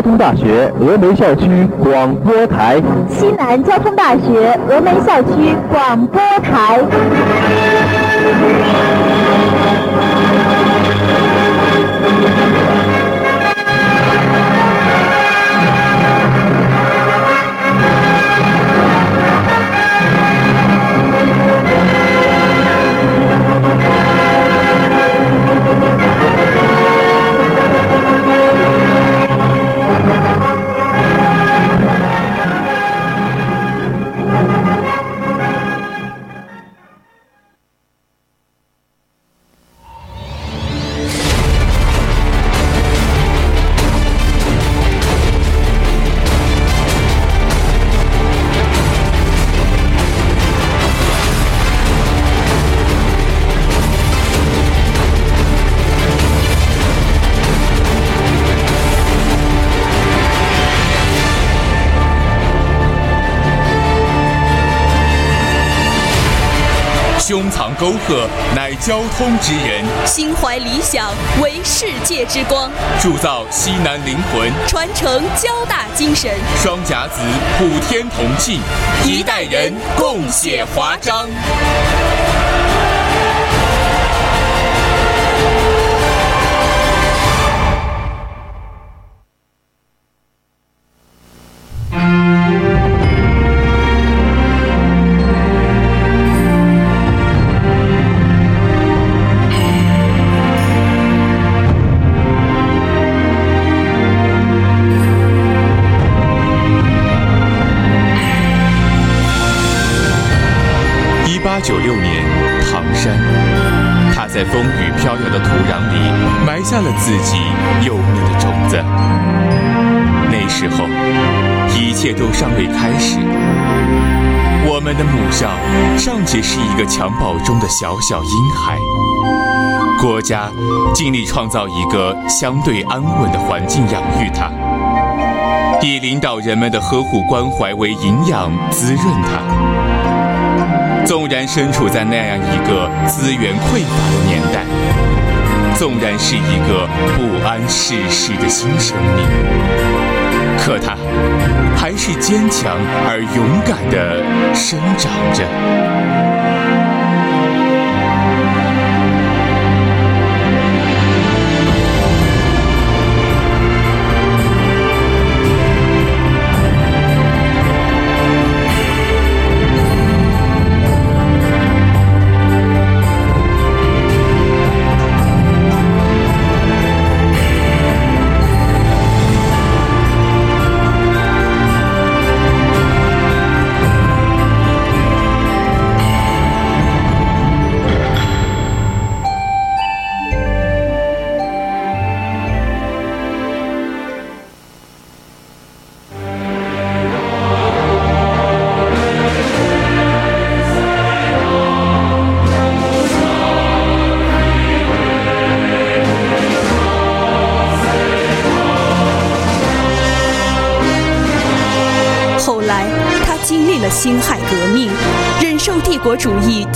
交通大学峨眉校区广播台，西南交通大学峨眉校区广播台。沟壑，乃交通之人；心怀理想，为世界之光。铸造西南灵魂，传承交大精神。双甲子，普天同庆，一代人共写华章。九六年，唐山，他在风雨飘摇的土壤里埋下了自己幼嫩的种子。那时候，一切都尚未开始，我们的母校尚且是一个襁褓中的小小婴孩。国家尽力创造一个相对安稳的环境养育他，以领导人们的呵护关怀为营养滋润他。纵然身处在那样一个资源匮乏的年代，纵然是一个不谙世事的新生命，可他还是坚强而勇敢地生长着。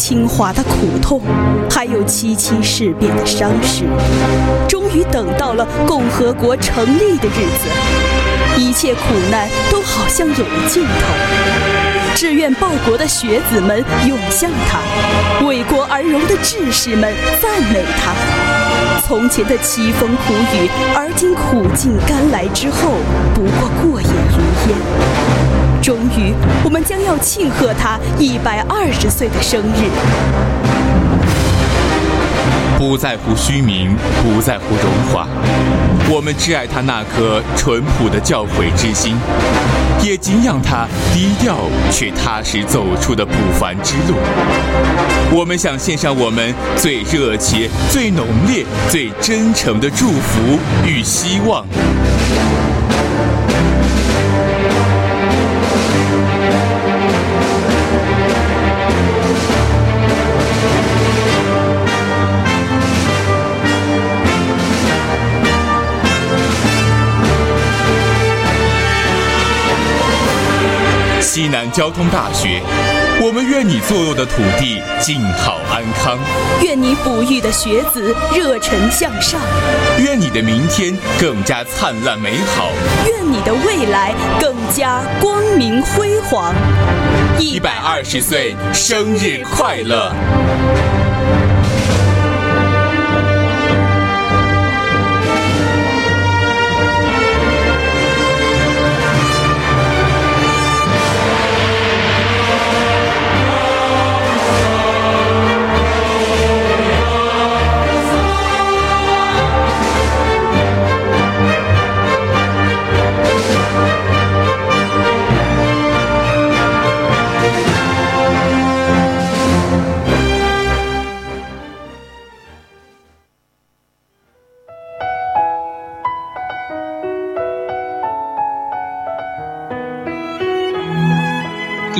清华的苦痛，还有七七事变的伤势，终于等到了共和国成立的日子，一切苦难都好像有了尽头。志愿报国的学子们涌向他，为国而荣的志士们赞美他。从前的凄风苦雨，而今苦尽甘来之后，不过过眼云烟。终于，我们将要庆贺他一百二十岁的生日。不在乎虚名，不在乎荣华，我们挚爱他那颗淳朴的教诲之心，也敬仰他低调却踏实走出的不凡之路。我们想献上我们最热切、最浓烈、最真诚的祝福与希望。交通大学我们愿你坐落的土地静好安康，愿你哺育的学子热忱向上，愿你的明天更加灿烂美好，愿你的未来更加光明辉煌。一百二十岁生日快乐！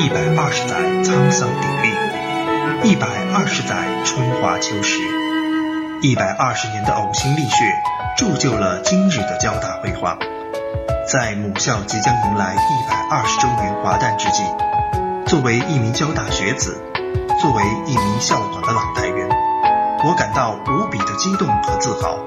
一百二十载沧桑鼎立，一百二十载春华秋实，一百二十年的呕心沥血，铸就了今日的交大辉煌。在母校即将迎来一百二十周年华诞之际，作为一名交大学子，作为一名校广的老带员，我感到无比的激动和自豪。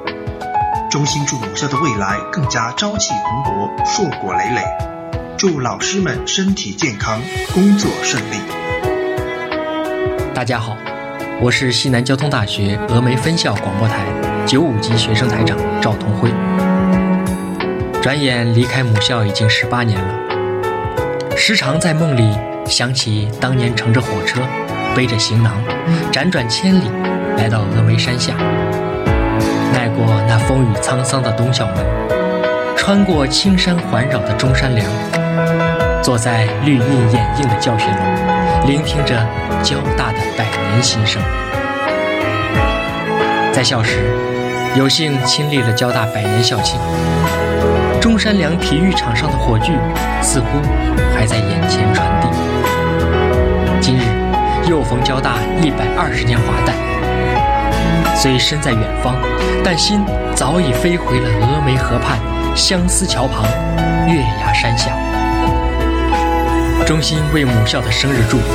衷心祝母校的未来更加朝气蓬勃，硕果累累。祝老师们身体健康，工作顺利。大家好，我是西南交通大学峨眉分校广播台九五级学生台长赵同辉。转眼离开母校已经十八年了，时常在梦里想起当年乘着火车，背着行囊，辗转千里来到峨眉山下，迈过那风雨沧桑的东校门，穿过青山环绕的中山陵。坐在绿荫掩映的教学楼，聆听着交大的百年新生。在校时，有幸亲历了交大百年校庆。中山梁体育场上的火炬，似乎还在眼前传递。今日又逢交大一百二十年华诞，虽身在远方，但心早已飞回了峨眉河畔、相思桥旁、月牙山下。衷心为母校的生日祝福，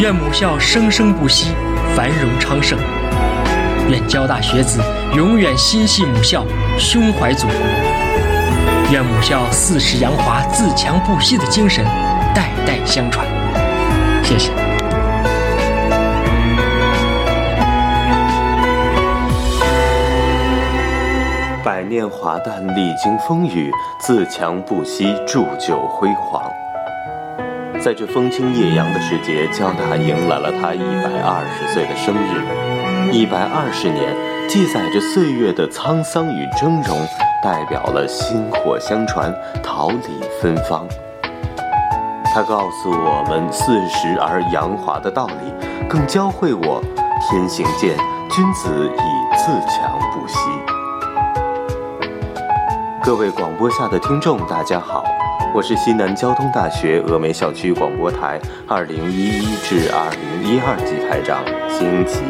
愿母校生生不息，繁荣昌盛。愿交大学子永远心系母校，胸怀祖国。愿母校四世扬华、自强不息的精神代代相传。谢谢。百年华诞，历经风雨，自强不息，铸就辉煌。在这风清叶扬的时节，交大迎来了他一百二十岁的生日。一百二十年，记载着岁月的沧桑与峥嵘，代表了薪火相传、桃李芬芳。他告诉我们四时而扬华的道理，更教会我天行健，君子以自强不息。各位广播下的听众，大家好。我是西南交通大学峨眉校区广播台二零一一至二零一二级台长辛奇，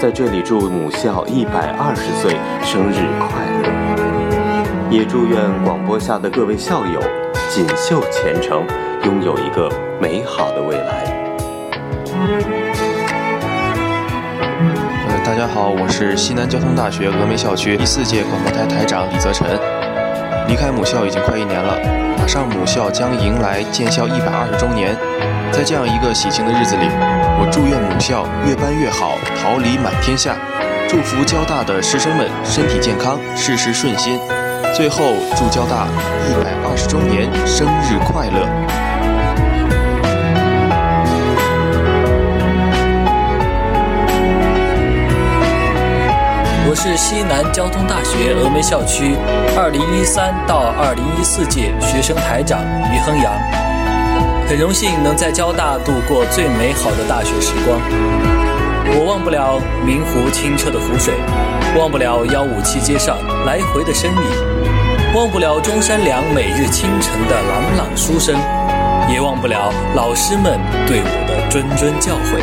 在这里祝母校一百二十岁生日快乐，也祝愿广播下的各位校友锦绣前程，拥有一个美好的未来。大家好，我是西南交通大学峨眉校区第四届广播台台长李泽晨。离开母校已经快一年了，马上母校将迎来建校一百二十周年。在这样一个喜庆的日子里，我祝愿母校越办越好，桃李满天下。祝福交大的师生们身体健康，事事顺心。最后，祝交大一百二十周年生日快乐！我是西南交通大学峨眉校区二零一三到二零一四届学生台长于亨阳，很荣幸能在交大度过最美好的大学时光。我忘不了明湖清澈的湖水，忘不了幺五七街上来回的身影，忘不了中山陵每日清晨的朗朗书声，也忘不了老师们对我的谆谆教诲。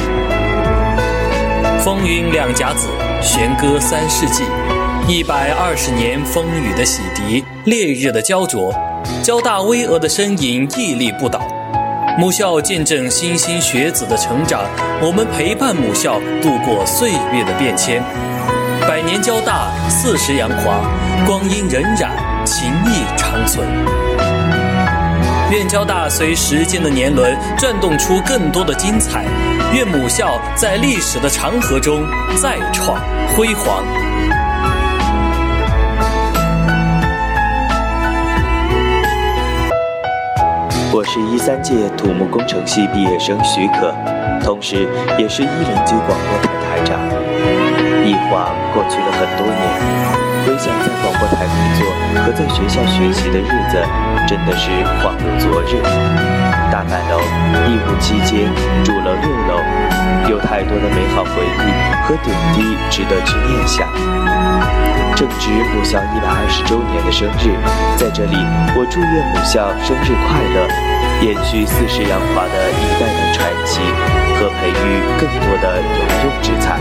风云两甲子。弦歌三世纪，一百二十年风雨的洗涤，烈日的焦灼，交大巍峨的身影屹立不倒。母校见证莘莘学子的成长，我们陪伴母校度过岁月的变迁。百年交大，四十阳华，光阴荏苒，情谊长存。愿交大随时间的年轮转动出更多的精彩，愿母校在历史的长河中再创辉煌。我是一三届土木工程系毕业生许可，同时也是一零级广播台台长。一晃过去了很多年，回想在广播台工作和在学校学习的日子，真的是恍如昨日。大板楼、义务七街、主楼六楼，有太多的美好回忆和点滴值得去念想。正值母校一百二十周年的生日，在这里，我祝愿母校生日快乐，延续四世扬华的一代代传奇，和培育更多的有用之才。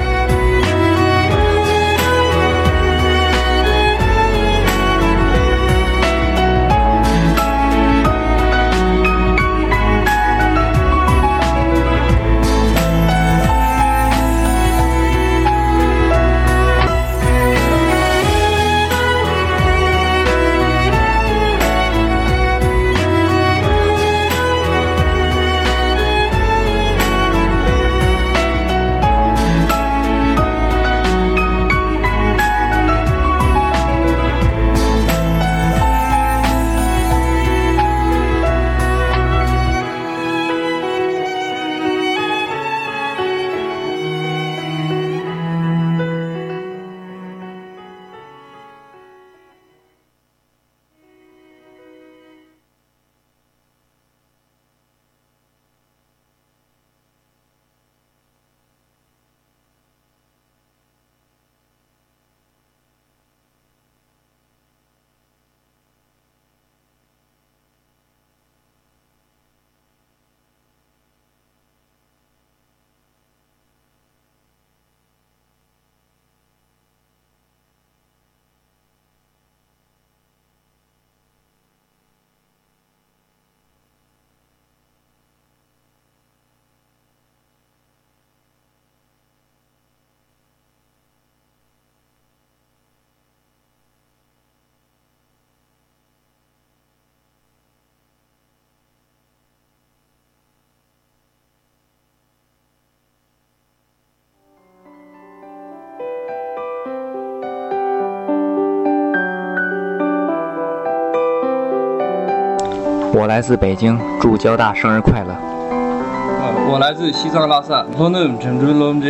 我来自北京，祝交大生日快乐。呃，我来自西藏拉萨，我们郑州龙的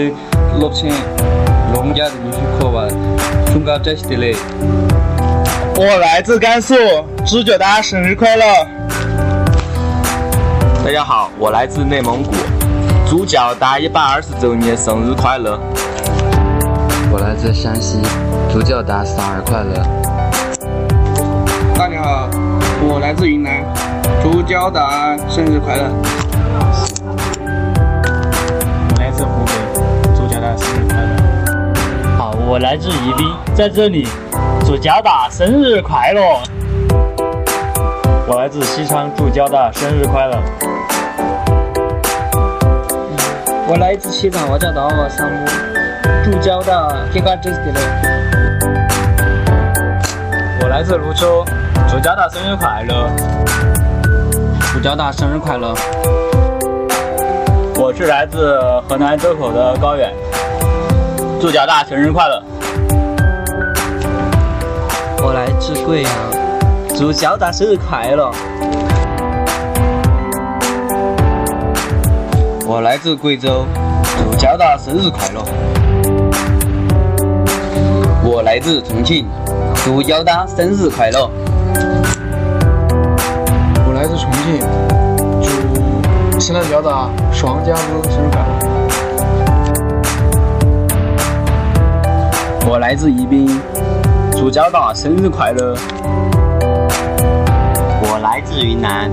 六千龙家的艺术课外，中高这些的嘞。我来自甘肃，祝交大生日快乐。大家好，我来自内蒙古，祝交大一百二十周年生日快乐。我来自山西，祝交大生日快乐。大家好，我来自云南。祝交大生日快乐！我来自湖北，祝交大生日快乐！好，我来自宜宾，在这里祝交大生日快乐！我来自西昌，祝交大生日快乐！我来自西藏，我叫达瓦桑木，祝交大天干真是的我来自泸州，祝交大生日快乐！祝交大生日快乐！我是来自河南周口的高远，祝交大生日快乐！我来自贵阳，祝交大生日快乐！我来自贵州，祝交大生日快乐！我来自重庆，祝交大生日快乐！来自重庆，祝西南交大双家子生日快乐。我来自宜宾，祝交大生日快乐。我来自云南，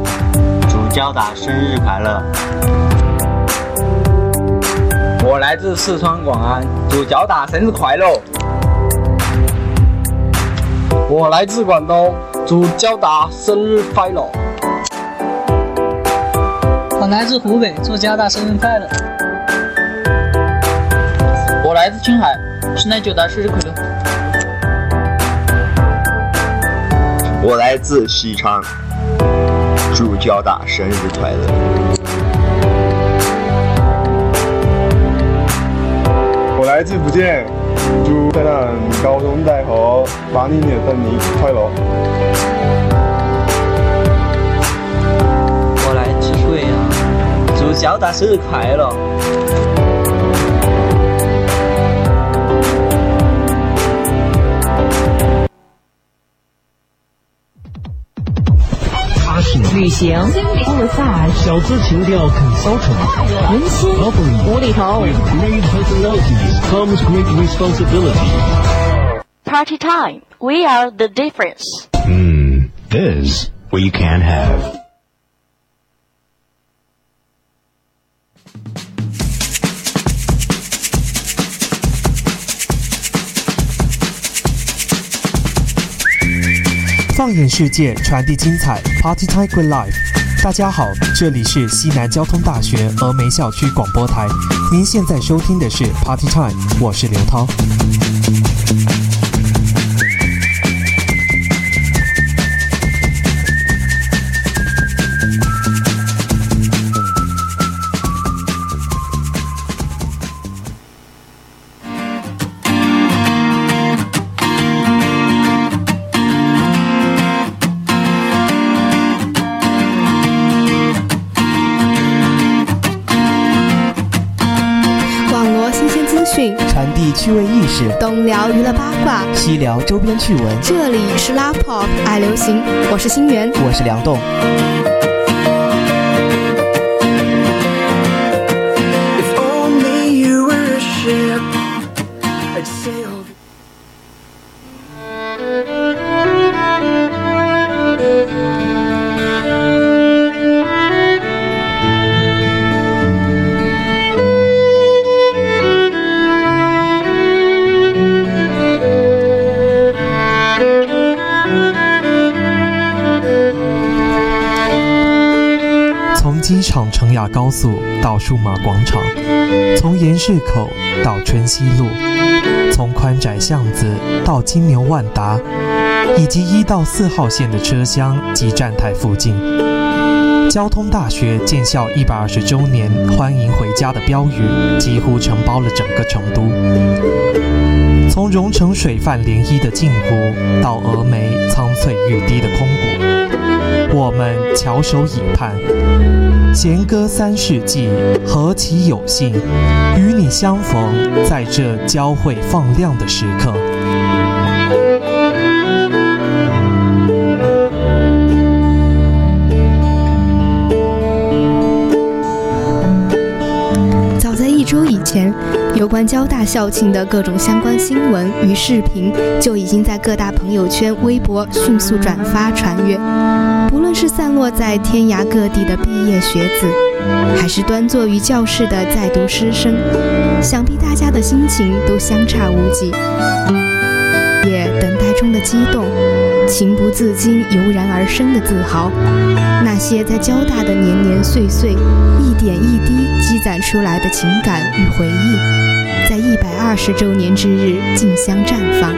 祝交大生日快乐。我来自四川广安，祝交大生日快乐。我来自广东，祝交大生日快乐。我来自湖北，祝交大生日快乐。我来自青海，现在九大生日快乐。我来自西昌，祝交大生日快乐。我来自福建，祝台南高中大学八零年生日快乐。阳，祝交大生日快乐。旅行，小资情调 consultant，温馨，无厘头。great personalities comes great responsibility. Party time, we are the difference. Hmm, this we can have. 放眼世界，传递精彩，Party Time Good Life。大家好，这里是西南交通大学峨眉校区广播台，您现在收听的是 Party Time，我是刘涛。东聊娱乐八卦，西聊周边趣闻。这里是 Love Pop 爱流行，我是心源，我是梁栋。机场成雅高速到数码广场，从盐市口到春熙路，从宽窄巷子到金牛万达，以及一到四号线的车厢及站台附近，交通大学建校一百二十周年欢迎回家的标语几乎承包了整个成都。从蓉城水泛涟漪的镜湖，到峨眉苍翠欲滴的空谷，我们翘首以盼。弦歌三世纪，何其有幸与你相逢在这交汇放亮的时刻。早在一周以前，有关交大校庆的各种相关新闻与视频就已经在各大朋友圈、微博迅速转发传阅。不论是散落在天涯各地的毕业学子，还是端坐于教室的在读师生，想必大家的心情都相差无几。也等待中的激动，情不自禁油然而生的自豪，那些在交大的年年岁岁，一点一滴积攒出来的情感与回忆，在一百二十周年之日竞相绽放。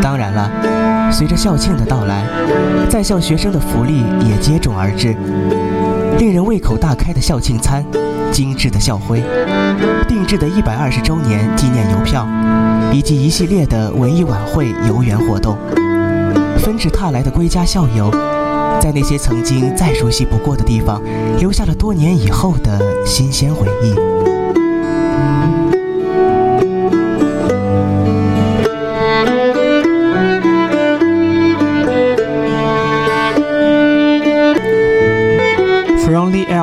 当然了，随着校庆的到来，在校学生的福利也接踵而至。令人胃口大开的校庆餐，精致的校徽，定制的一百二十周年纪念邮票，以及一系列的文艺晚会游园活动，纷至沓来的归家校友，在那些曾经再熟悉不过的地方，留下了多年以后的新鲜回忆。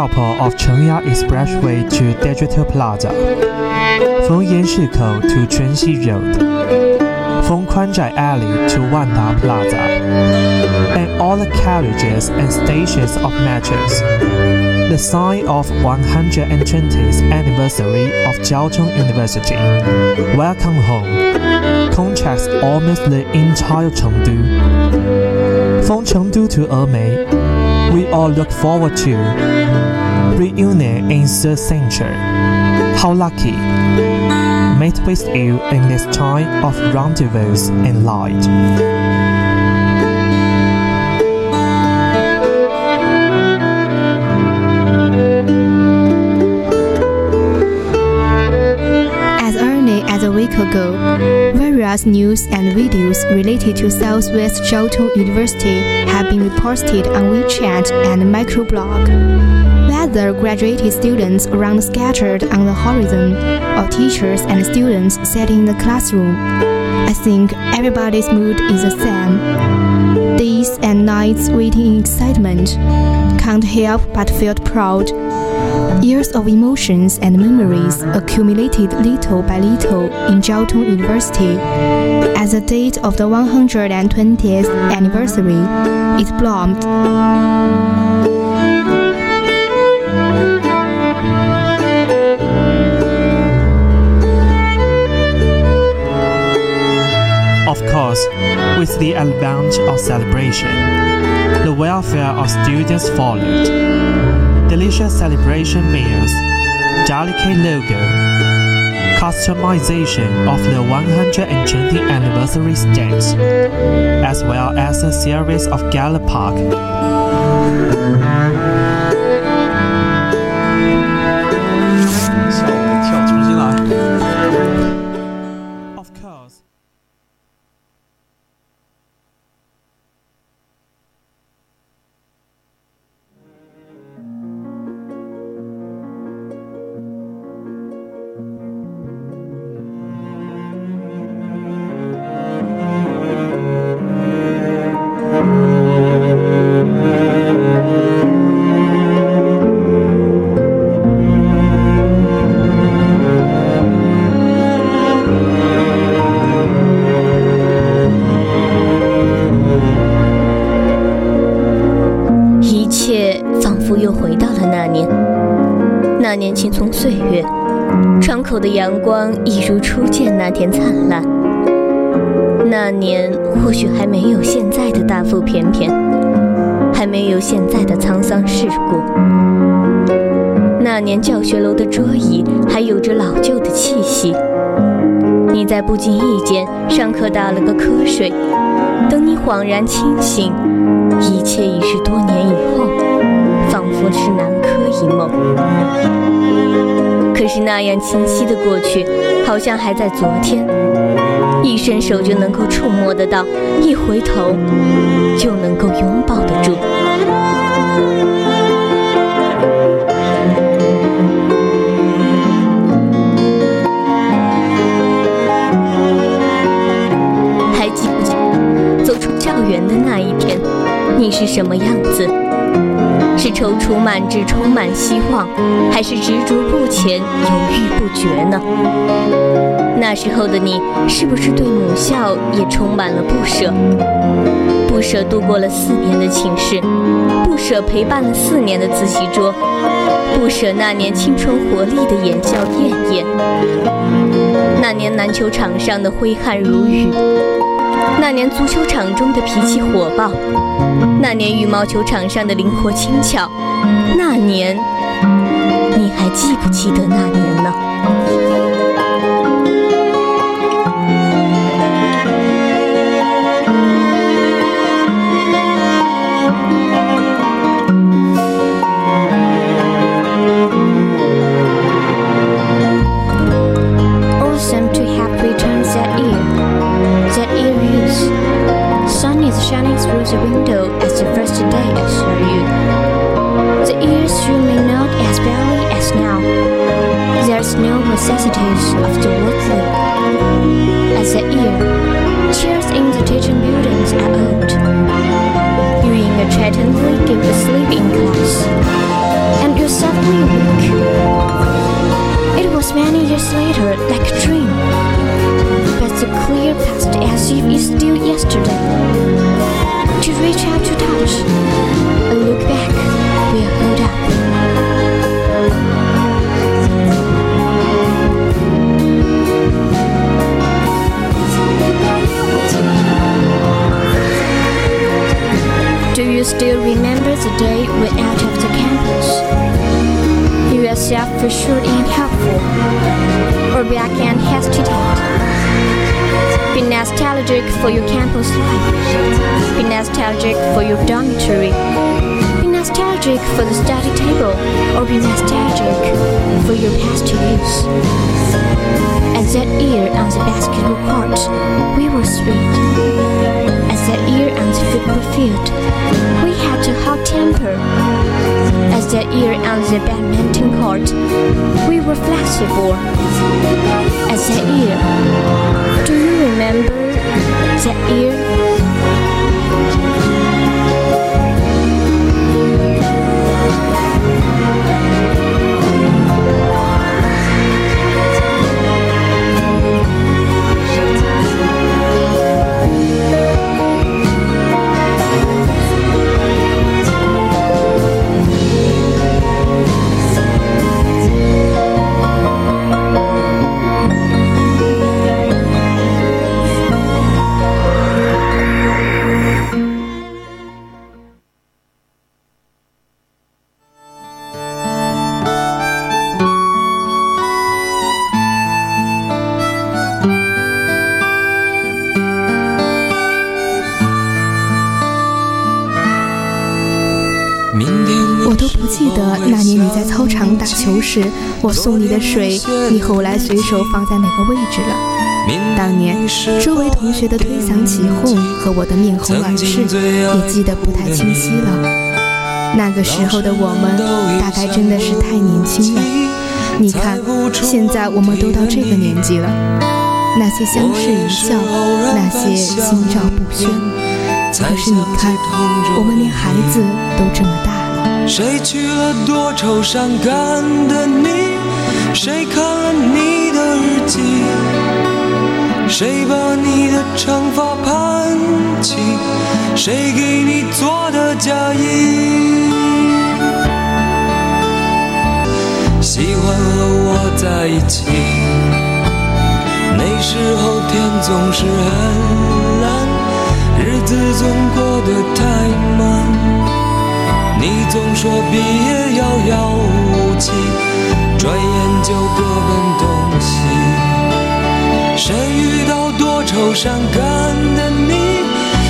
Of Chengya Expressway to Digital Plaza, from Yanshi-kou to Chunxi Road, from Kuanzhai Alley to Wanda Plaza, and all the carriages and stations of metros. The sign of 120th anniversary of Jiaotong University. Welcome home. Contracts almost the entire Chengdu. From Chengdu to Emei, we all look forward to reunion in the century. How lucky! Meet with you in this time of rendezvous and light. As early as a week ago, various news and videos related to Southwest Jiaotong University have been reposted on WeChat and microblog. Whether graduated students around scattered on the horizon, or teachers and students sat in the classroom, I think everybody's mood is the same. Days and nights waiting in excitement, can't help but feel proud. Years of emotions and memories accumulated little by little in Jiaotong University. As the date of the 120th anniversary, it bloomed. Course, with the advent of celebration, the welfare of students followed. Delicious celebration meals, delicate logo, customization of the 120th anniversary stamps, as well as a series of gala park. 窗口的阳光一如初见那天灿烂。那年或许还没有现在的大腹便便，还没有现在的沧桑世故。那年教学楼的桌椅还有着老旧的气息。你在不经意间上课打了个瞌睡，等你恍然清醒，一切已是多年以后，仿佛是南柯一梦。可是那样清晰的过去，好像还在昨天，一伸手就能够触摸得到，一回头就能够拥抱得住。还记不记得走出校园的那一天，你是什么样子？踌躇满志、充满希望，还是执着不前、犹豫不决呢？那时候的你，是不是对母校也充满了不舍？不舍度过了四年的寝室，不舍陪伴了四年的自习桌，不舍那年青春活力的言笑晏晏，那年篮球场上的挥汗如雨。那年足球场中的脾气火爆，那年羽毛球场上的灵活轻巧，那年，你还记不记得那年呢？Yourself assured and helpful, or back and hesitate. Be nostalgic for your campus life. Be nostalgic for your dormitory. Be nostalgic for the study table, or be nostalgic for your past years. As that year on the basketball court, we were sweet their ear and the football field, We had a hot temper. As their ear and the badminton court, we were flexible. As their ear, do you remember their ear? 时，我送你的水，你后来随手放在哪个位置了。当年周围同学的推搡起哄和我的面红耳赤，也记得不太清晰了。那个时候的我们，大概真的是太年轻了。你看，现在我们都到这个年纪了，那些相视一笑，那些心照不宣。可是你看，我们连孩子都这么大了。谁娶了多愁善感的你？谁看了你的日记？谁把你的长发盘起？谁给你做的嫁衣？喜欢和我在一起，那时候天总是很蓝，日子总过得太慢。你总说毕业遥遥无期，转眼就各奔东西。谁遇到多愁善感的你？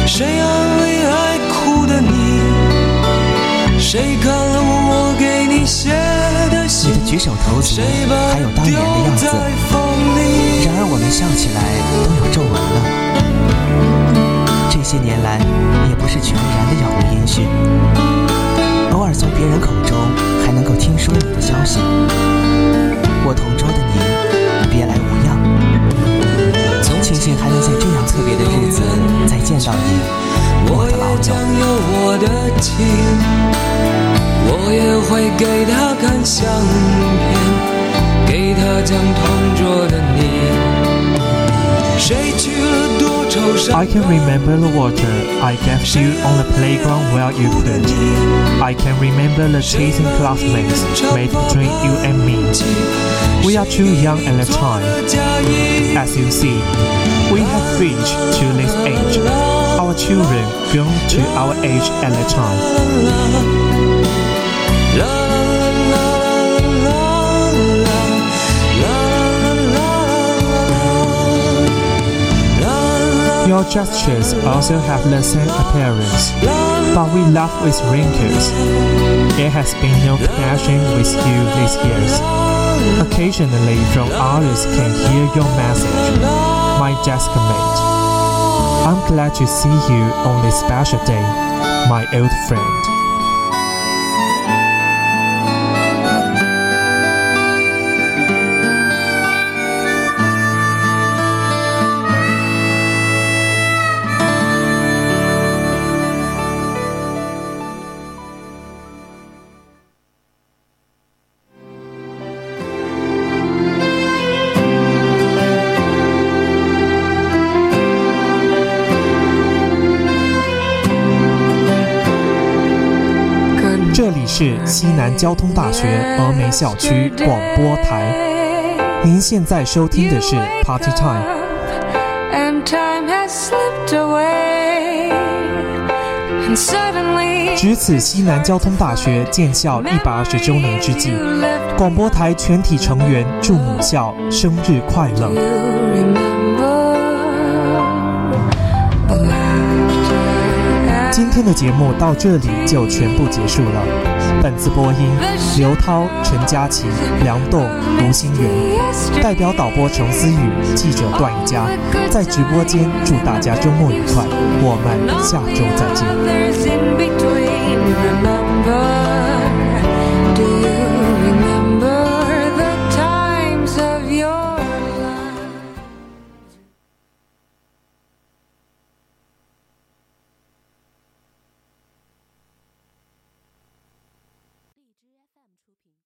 谁安慰爱哭的你？谁看了我给你写的信？你的举手投足还有当年的样子，然而我们笑起来都有皱纹了。这些年来，也不是全然的杳无音讯。偶尔从别人口中还能够听说你的消息。我同桌的你，别来无恙。庆幸还能在这样特别的日子再见到你，我的老友。我的情，我也会给他看相片，给他讲同桌的你。I can remember the water I gave you on the playground where you played. I can remember the teasing classmates made between you and me. We are too young at the time. As you see, we have reached to this age. Our children grown to our age at the time. Your gestures also have the same appearance, but we laugh with wrinkles. There has been no connection with you these years. Occasionally from others can hear your message, my desk mate. I'm glad to see you on this special day, my old friend. 西南交通大学峨眉校区广播台，您现在收听的是 Party Time。And time has slipped away. 值此西南交通大学建校一百二十周年之际，广播台全体成员祝母校生日快乐。今天的节目到这里就全部结束了。本次播音：刘涛、陈佳琪、梁栋、卢新源，代表导播程思雨、记者段一佳，在直播间祝大家周末愉快。我们下周再见。